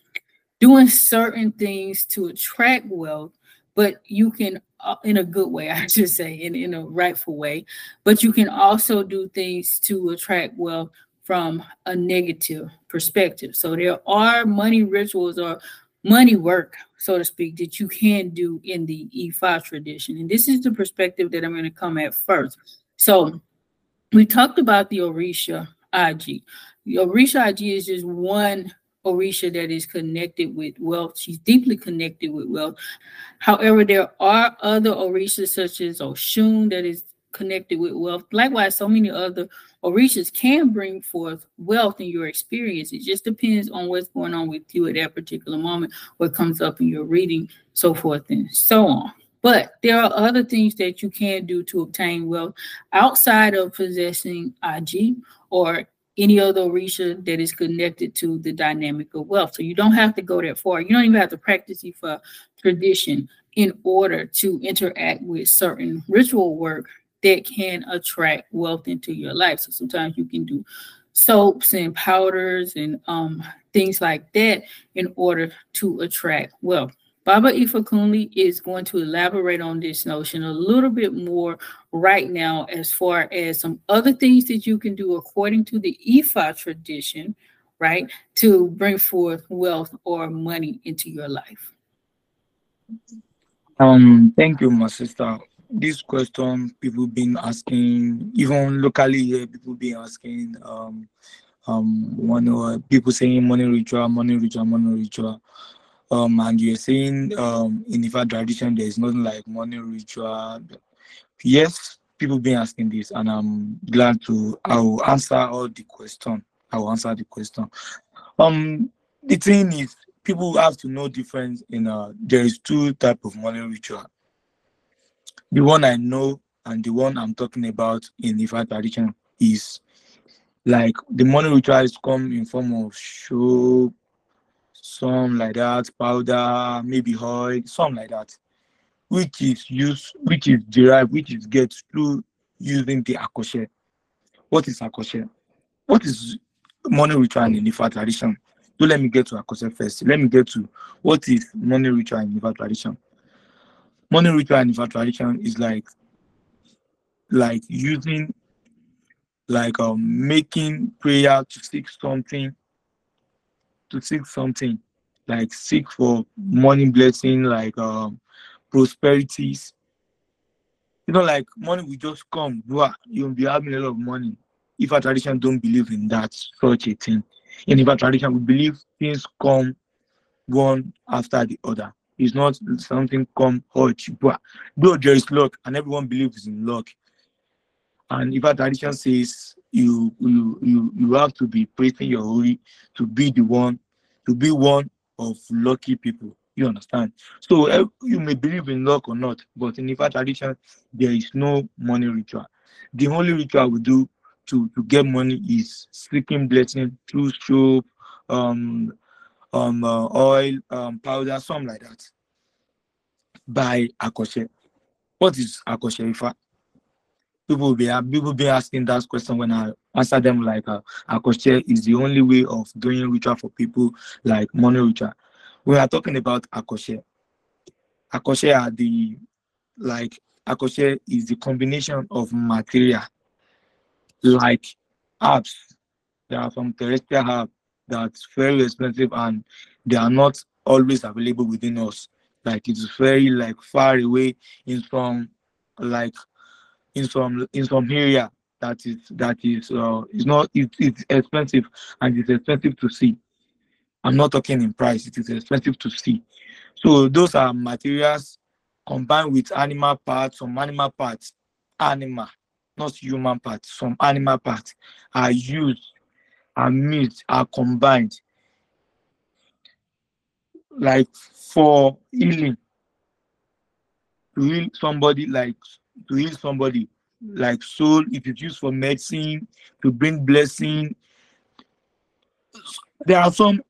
doing certain things to attract wealth, but you can, uh, in a good way, I should say, in, in a rightful way, but you can also do things to attract wealth from a negative perspective. So there are money rituals or money work, so to speak, that you can do in the Ifa tradition. And this is the perspective that I'm going to come at first. So we talked about the Orisha Aje. The Orisha Aje is just one Orisha that is connected with wealth. She's deeply connected with wealth. However, there are other Orishas such as Oshun that is connected with wealth. Likewise, so many other orishas can bring forth wealth in your experience. It just depends on what's going on with you at that particular moment, what comes up in your reading, so forth and so on. But there are other things that you can do to obtain wealth outside of possessing Aje or any other Orisha that is connected to the dynamic of wealth. So you don't have to go that far. You don't even have to practice for tradition in order to interact with certain ritual work that can attract wealth into your life. So sometimes you can do soaps and powders and um, things like that in order to attract wealth. Baba Ifa is going to elaborate on this notion a little bit more right now as far as some other things that you can do according to the Ifa tradition, right, to bring forth wealth or money into your life. Um, thank you, my sister this question people been asking, even locally here, people been asking, um, um, one or people saying money ritual, money ritual, money ritual. Um, and you're saying um, in Ifa tradition, there is nothing like money ritual. Yes, people been asking this, and I'm glad to. I will answer all the question. I will answer the question. Um, the thing is, people have to know difference in uh, there is two type of money ritual the one I know and the one I'm talking about in Ifa tradition is like the money rituals come in form of soap, some like that, powder, maybe oil, some like that, which is used, which is derived, which is get through using the akoshe. What is akoshe? What is money ritual in Ifa tradition? Don't let me get to akoshe first. Let me get to what is money ritual in Ifa tradition money ritual and tradition is like like using like um making prayer to seek something to seek something like seek for money blessing like um prosperities you know like money will just come you'll be having a lot of money Ifa tradition don't believe in that such a thing and Ifa tradition we believe things come one after the other it's not something come you. But though there is luck and everyone believes in luck. And Ifa tradition says you you you you have to be praising your holy to be the one, to be one of lucky people. You understand? So uh, you may believe in luck or not, but in Ifa tradition, there is no money ritual. The only ritual we do to, to get money is seeking blessing through soap, um, um, uh, oil, um, powder, something like that, by Akoshe. What is Akoshe Ifa? People be people be asking that question when I answer them like uh, Akoshe is the only way of doing ritual for people like money ritual. We are talking about Akoshe. Akoshe are the like Akoshe is the combination of material like herbs. There are some terrestrial herbs that's very expensive and they are not always available within us. Like it's very like far away in some like in some in some area that is that is uh it's not it, it's expensive and it's expensive to see. I'm not talking in price, it is expensive to see. So those are materials combined with animal parts, some animal parts, animal, not human parts, some animal parts are used, are mixed, are combined. Like for healing, to heal somebody, like to heal somebody, like soul, if it's used for medicine, to bring blessing. There are some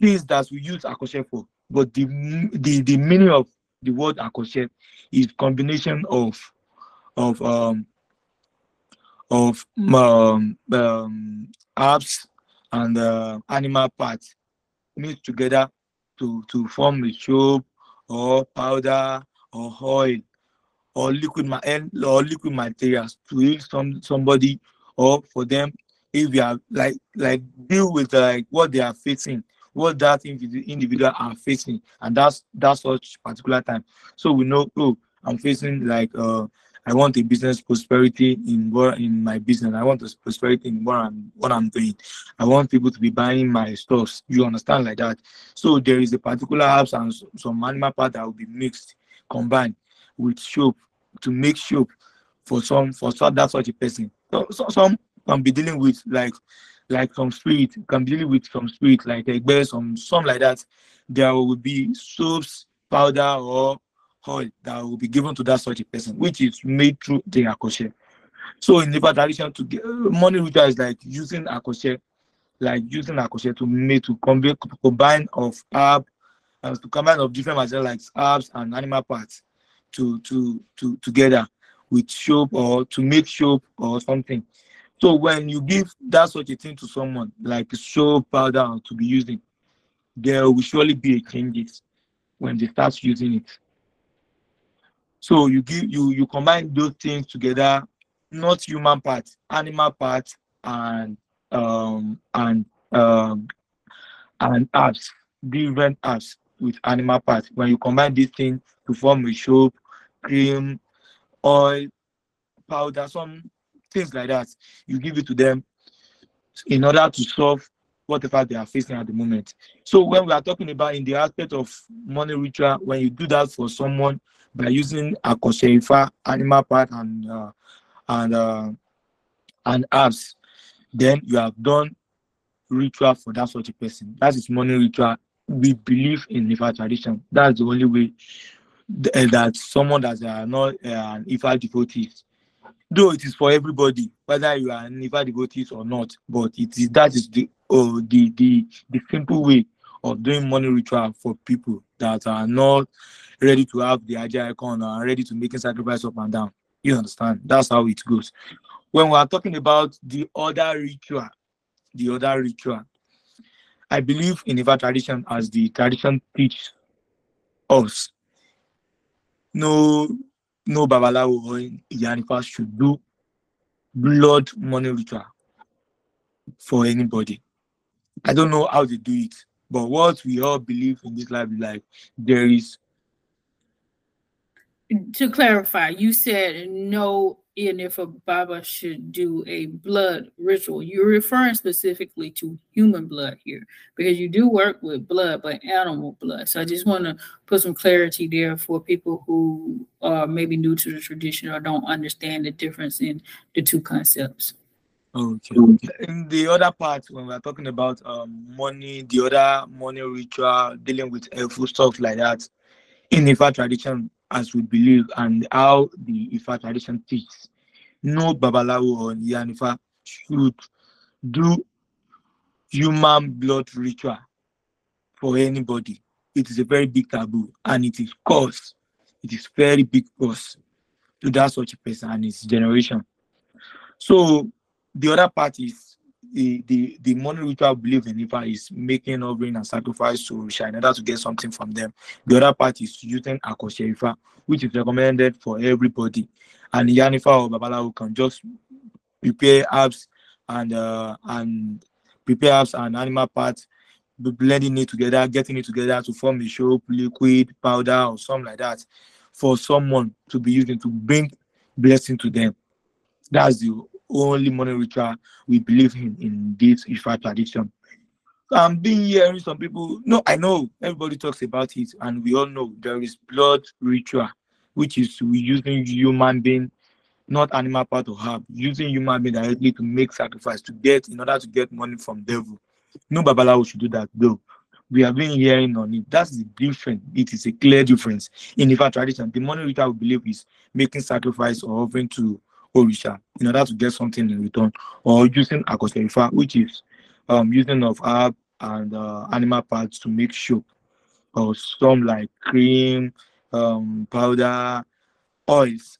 things that we use akoshe for, but the the the meaning of the word akoshe is combination of of um of um, um herbs and uh, animal parts mixed together to to form a soap or powder or oil or liquid ma- or liquid materials to heal some somebody or for them. If you are like like deal with like what they are facing what that individual are facing and that's that's such particular time. So we know oh i'm facing like uh i want a business prosperity in what in my business. I want a prosperity in what i'm what i'm doing. I want people to be buying my stuff you understand like that? So there is a particular herbs and some animal part that will be mixed combined with soap to make soap for some for that such a person so, so some can be dealing with like like some spirit, can be dealing with some spirit, like egbe, some some like that. There will be soaps, powder, or oil that will be given to that such a person, which is made through the akoshe. So in the tradition, to get money ritual is like using akoshe, like using akoshe to make to combine, combine of herb, and to combine of different materials like herbs and animal parts to to to together with soap or to make soap or something so when you give that such a thing to someone, like soap powder to be using, there will surely be a changes when they start using it. So you give you you combine those things together, not human parts, animal parts, and um and um and apps, different apps with animal parts. When you combine these things to form a soap, cream, oil, powder, some things like that. You give it to them in order to solve whatever they are facing at the moment. So when we are talking about in the aspect of money ritual, when you do that for someone by using Akoshe Ifa, animal part, and uh, and uh, and herbs, then you have done ritual for that sort of person. That is money ritual. We believe in Ifa tradition. That's the only way that someone that are not uh, an Ifa devotees though it is for everybody, whether you are an Ifa devotee or not, but it is that is the uh, the the the simple way of doing money ritual for people that are not ready to have the Aje icon or ready to making sacrifice up and down. You understand? That's how it goes. When we are talking about the other ritual, the other ritual, I believe in Ifa tradition as the tradition teaches us. No no Babalawo or Yanifa should do blood money ritual for anybody. I don't know how they do it, but what we all believe in this life, like there is. To clarify, you said no and if a Baba should do a blood ritual. You're referring specifically to human blood here because you do work with blood, but animal blood. So I just want to put some clarity there for people who are maybe new to the tradition or don't understand the difference in the two concepts. Okay. In the other part, when we're talking about um, money, the other money ritual, dealing with helpful stuff like that, in Ifa tradition, as we believe and how the Ifa tradition teaches. No Babalawo or Yanifa should do human blood ritual for anybody. It is a very big taboo and it is cause. It is very big cause to that such person and his generation. So the other part is the the, the money ritual believe in Ifa is making offering and sacrifice to Risha in order to get something from them. The other part is using Akoshe which is recommended for everybody. And Yanifa or Babalawo can just prepare herbs and uh, and prepare herbs and animal parts, blending it together, getting it together to form a soap, liquid, powder, or something like that for someone to be using to bring blessing to them. That's the only money ritual we believe in in this Ifa tradition. I'm being hearing some people. No, I know everybody talks about it, and we all know there is blood ritual, which is we using human being, not animal part of herb, using human being directly to make sacrifice to get in order to get money from devil. No Babalawo should do that though. We have been hearing on it. That's the difference. It is a clear difference. In Ifa tradition, the money ritual we believe is making sacrifice or offering to Orisha in order to get something in return, or using Akoshe Ifa, which is um, using of herb and uh, animal parts to make soap, or some like cream, um, powder, oils.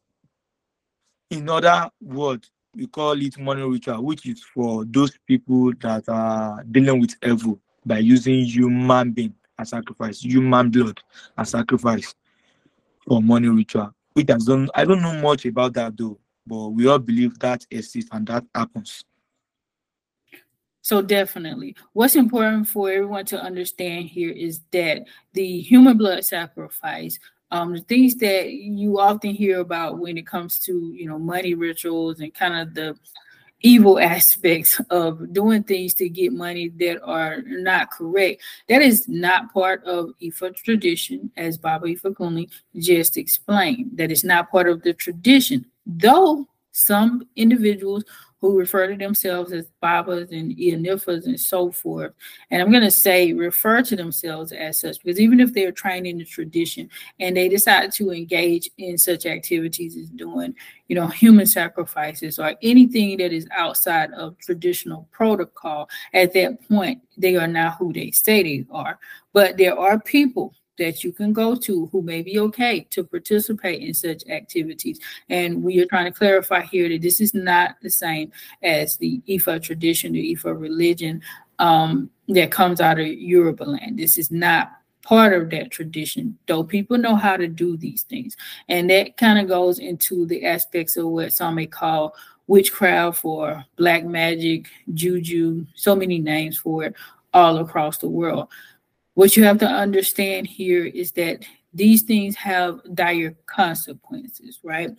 In other words, we call it money ritual, which is for those people that are dealing with evil by using human being as sacrifice, human blood as sacrifice for money ritual. Which I don't, I don't know much about that though but we all believe that exists and that happens. So definitely, what's important for everyone to understand here is that the human blood sacrifice, um, the things that you often hear about when it comes to you know money rituals and kind of the evil aspects of doing things to get money that are not correct. That is not part of Ifa tradition, as Baba Ifakunle just explained. That is not part of the tradition though some individuals who refer to themselves as Babas and Iyanifas and so forth, and I'm going to say refer to themselves as such because even if they're trained in the tradition and they decide to engage in such activities as doing, you know, human sacrifices or anything that is outside of traditional protocol, at that point, they are not who they say they are. But there are people that you can go to who may be okay to participate in such activities. And we are trying to clarify here that this is not the same as the Ifa tradition, the Ifa religion um, that comes out of Yoruba land. This is not part of that tradition, though people know how to do these things. And that kind of goes into the aspects of what some may call witchcraft or black magic, juju, so many names for it all across the world. What you have to understand here is that these things have dire consequences, right?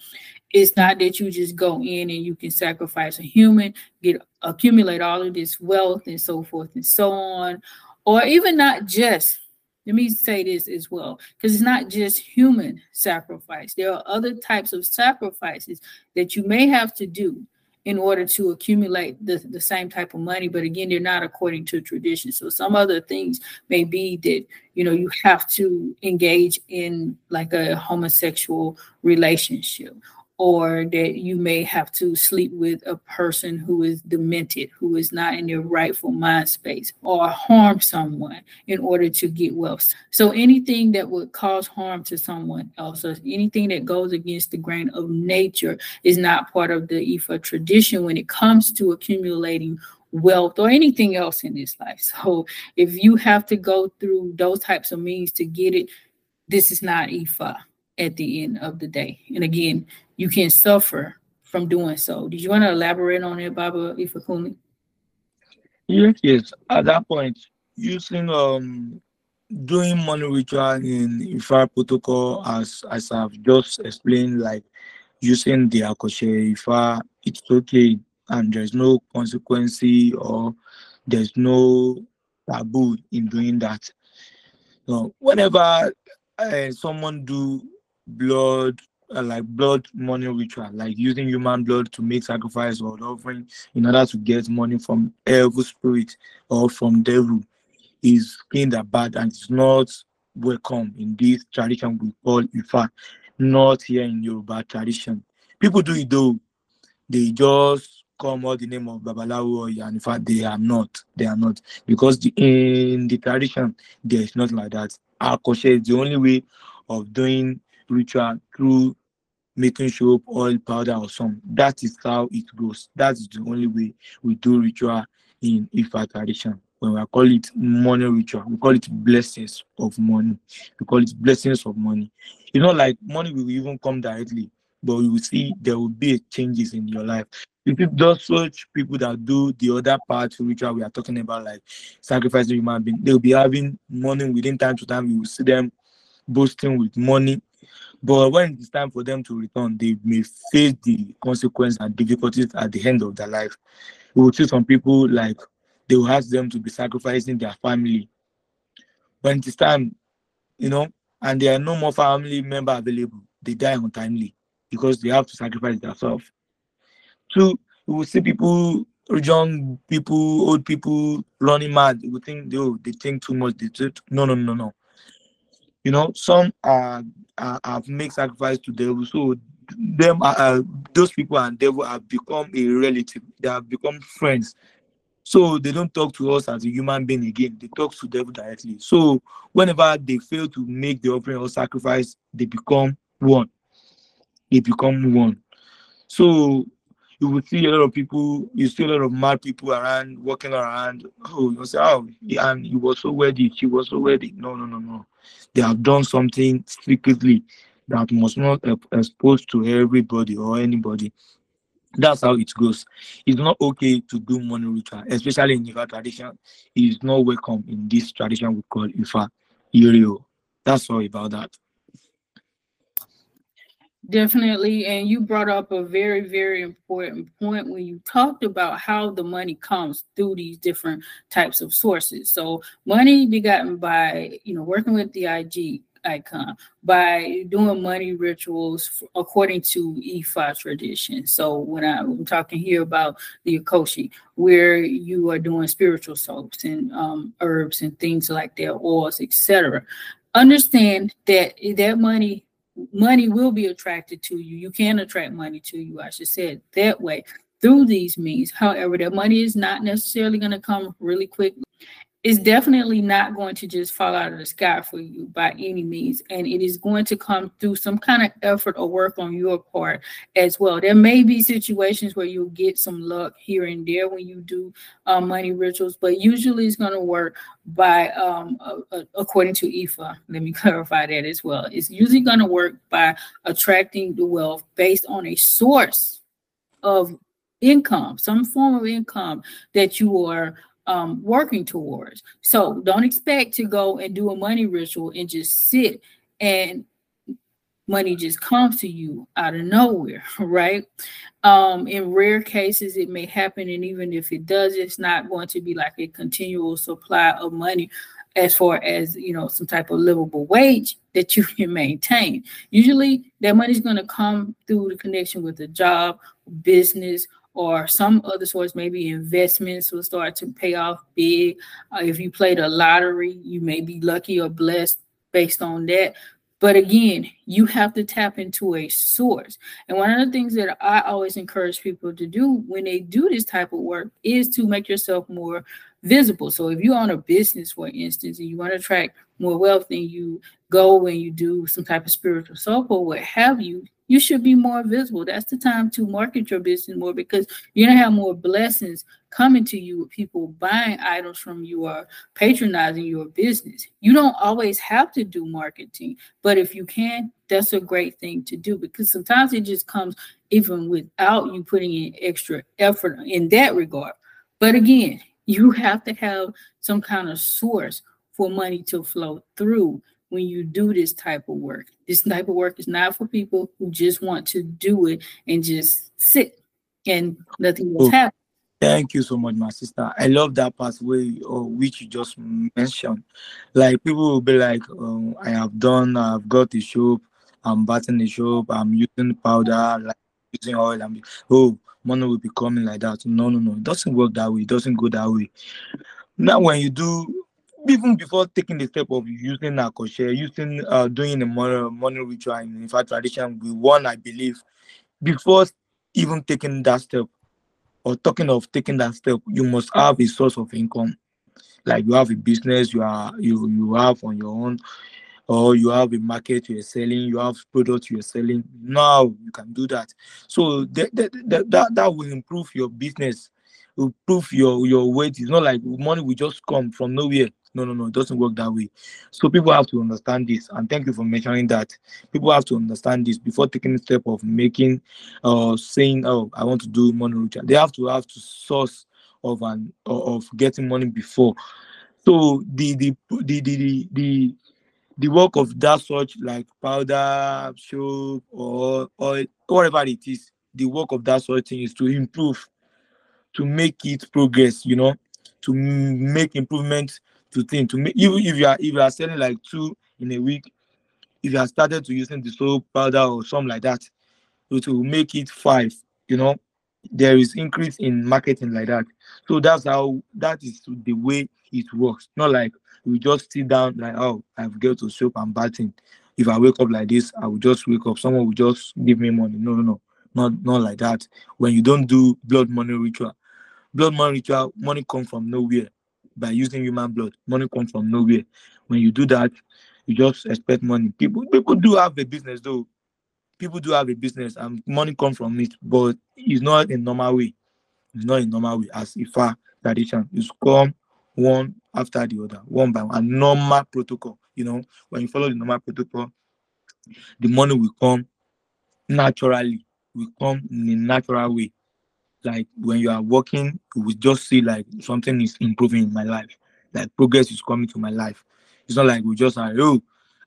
It's not that you just go in and you can sacrifice a human, get accumulate all of this wealth and so forth and so on, or even not just. Let me say this as well, because it's not just human sacrifice. There are other types of sacrifices that you may have to do in order to accumulate the, the same type of money. But again, they're not according to tradition. So some other things may be that, you know, you have to engage in like a homosexual relationship or that you may have to sleep with a person who is demented, who is not in their rightful mind space, or harm someone in order to get wealth. So anything that would cause harm to someone else, or anything that goes against the grain of nature, is not part of the Ifa tradition when it comes to accumulating wealth or anything else in this life. So if you have to go through those types of means to get it, this is not Ifa at the end of the day. And again, you can suffer from doing so. Did you want to elaborate on it, Baba Ifakunle? Yes, yes. At that point, using um doing money ritual in Ifa protocol as as I've just explained, like using the Akoshe Ifa, it's okay and there's no consequence or there's no taboo in doing that. So whenever uh, someone do blood uh, like blood money ritual, like using human blood to make sacrifice or offering in order to get money from evil spirit or from devil is kind of bad and it's not welcome in this tradition we call Ifa, not here in Yoruba tradition. People do it though, they just come all the name of Babalawo and in fact they are not, they are not because the, in the tradition there is nothing like that. Our is the only way of doing ritual through making soap, oil, powder, or some. That is how it goes. That is the only way we do ritual in Ifa tradition. When we call it money ritual, we call it blessings of money. We call it blessings of money. It's not like money will even come directly, but you will see there will be changes in your life. If you just such people that do the other part of ritual we are talking about, like sacrificing human being, they'll be having money within time to time. You will see them boasting with money. But when it's time for them to return, they may face the consequences and difficulties at the end of their life. We will see some people like they will ask them to be sacrificing their family. When it is time, you know, and there are no more family member available, they die untimely because they have to sacrifice themselves. Two, we will see people, young people, old people running mad. We think they, oh, they think too much. They think, no, no, no, no. You know, some are, are have made sacrifice to devil. So them uh, those people and devil have become a relative. They have become friends. So they don't talk to us as a human being again. They talk to devil directly. So whenever they fail to make the offering or sacrifice, they become one. They become one. So you will see a lot of people, you see a lot of mad people around, walking around. Oh, you say, oh, and he was so worthy, she was so worthy. No, no, no, no. They have done something secretly that must not be exposed to everybody or anybody. That's how it goes. It's not okay to do money ritual, especially in Ifa tradition. It's not welcome in this tradition we call Ifa Irio. That's all about that. Definitely. And you brought up a very, very important point when you talked about how the money comes through these different types of sources. So money be gotten by, you know, working with the Aje icon, by doing money rituals according to Ifa tradition. So when I'm talking here about the Akoshe, where you are doing spiritual soaps and um, herbs and things like that, oils, etc. Understand that that money money will be attracted to you. You can attract money to you, I should say it that way, through these means. However, that money is not necessarily going to come really quickly. It's definitely not going to just fall out of the sky for you by any means. And it is going to come through some kind of effort or work on your part as well. There may be situations where you'll get some luck here and there when you do uh, money rituals, but usually it's going to work by um, uh, according to IFA. Let me clarify that as well. It's usually going to work by attracting the wealth based on a source of income, some form of income that you are um, working towards. So don't expect to go and do a money ritual and just sit and money just comes to you out of nowhere, right? Um, in rare cases, it may happen, and even if it does, it's not going to be like a continual supply of money as far as you know some type of livable wage that you can maintain usually that money is going to come through the connection with a job business or some other source, maybe investments will start to pay off big. Uh, if you played a lottery, you may be lucky or blessed based on that. But again, you have to tap into a source. And one of the things that I always encourage people to do when they do this type of work is to make yourself more visible. So if you own a business, for instance, and you want to attract more wealth, and you go and you do some type of spiritual soap or what have you, you should be more visible. That's the time to market your business more because you're gonna have more blessings coming to you with people buying items from you or patronizing your business. You don't always have to do marketing, but if you can, that's a great thing to do because sometimes it just comes even without you putting in extra effort in that regard. But again, you have to have some kind of source for money to flow through when you do this type of work. This type of work is not for people who just want to do it and just sit and nothing will happen. Thank you so much, my sister. I love that pathway or which you just mentioned. Like people will be like, um, I have done, I've got the shop, I'm batting the shop, I'm using powder, like using oil, and oh, money will be coming like that. No, no, no, it doesn't work that way. It doesn't go that way. Now, when you do even before taking the step of using Akoshe, using uh, doing the money, money ritual in fact tradition, we one I believe before even taking that step or talking of taking that step, you must have a source of income. Like you have a business, you are you you have on your own, or you have a market you're selling, you have products you're selling. Now you can do that. So that that, that, that, that will improve your business, will improve your your weight. It's not like money will just come from nowhere. No, no, no, it doesn't work that way. So people have to understand this, and thank you for mentioning that. People have to understand this before taking the step of making, uh, saying, "Oh, I want to do money recharge." They have to have to source of an of getting money before. So the the the the the, the work of that such like powder, soap, or or whatever it is, the work of that sort of thing is to improve, to make it progress. You know, to make improvements to think to even if you are if you are selling like two in a week, if you have started to using the soap powder or something like that, it will make it five. You know, there is increase in marketing like that. So that's how that is the way it works. Not like we just sit down like oh I've got to soap and bathing. If I wake up like this, I will just wake up. Someone will just give me money. No, no, no, not not like that. When you don't do blood money ritual, blood money ritual, money come from nowhere by using human blood. Money comes from nowhere. When you do that, you just expect money. People people do have a business though. People do have a business and money comes from it, but it's not in normal way. It's not in normal way as Ifa tradition. It's come one after the other, one by one. A normal protocol. You know, when you follow the normal protocol, the money will come naturally, will come in a natural way like when you are working, you will just see like something is improving in my life, like progress is coming to my life. It's not like we just are oh,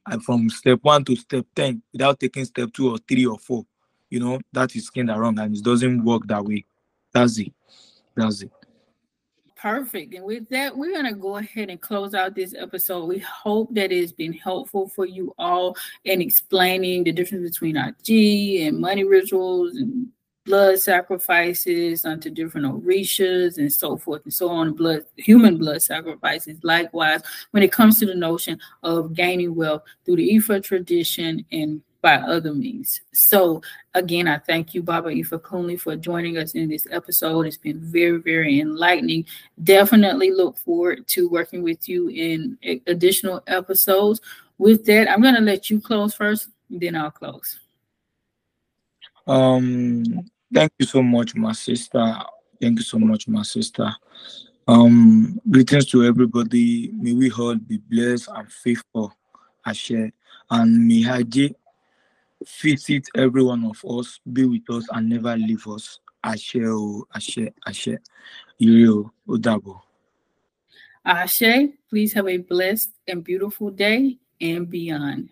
I'm from step one to step ten without taking step two or three or four. You know that is kind of wrong, and it doesn't work that way. That's it. That's it. Perfect. And with that, we're going to go ahead and close out this episode. We hope that it's been helpful for you all in explaining the difference between Aje and money rituals and blood sacrifices unto different orishas and so forth and so on, blood human blood sacrifices. Likewise, when it comes to the notion of gaining wealth through the Ifa tradition and by other means. So again, I thank you, Baba Ifakunle, for joining us in this episode. It's been very, very enlightening. Definitely look forward to working with you in additional episodes. With that, I'm going to let you close first, then I'll close. Um, Thank you so much, my sister. Thank you so much, my sister. Um, greetings to everybody. May we all be blessed and faithful. Ashe. And may Aje visit every one of us, be with us, and never leave us. Ashe, oh, Ashe, Ashe. Ire Odabo. Ashe, please have a blessed and beautiful day and beyond.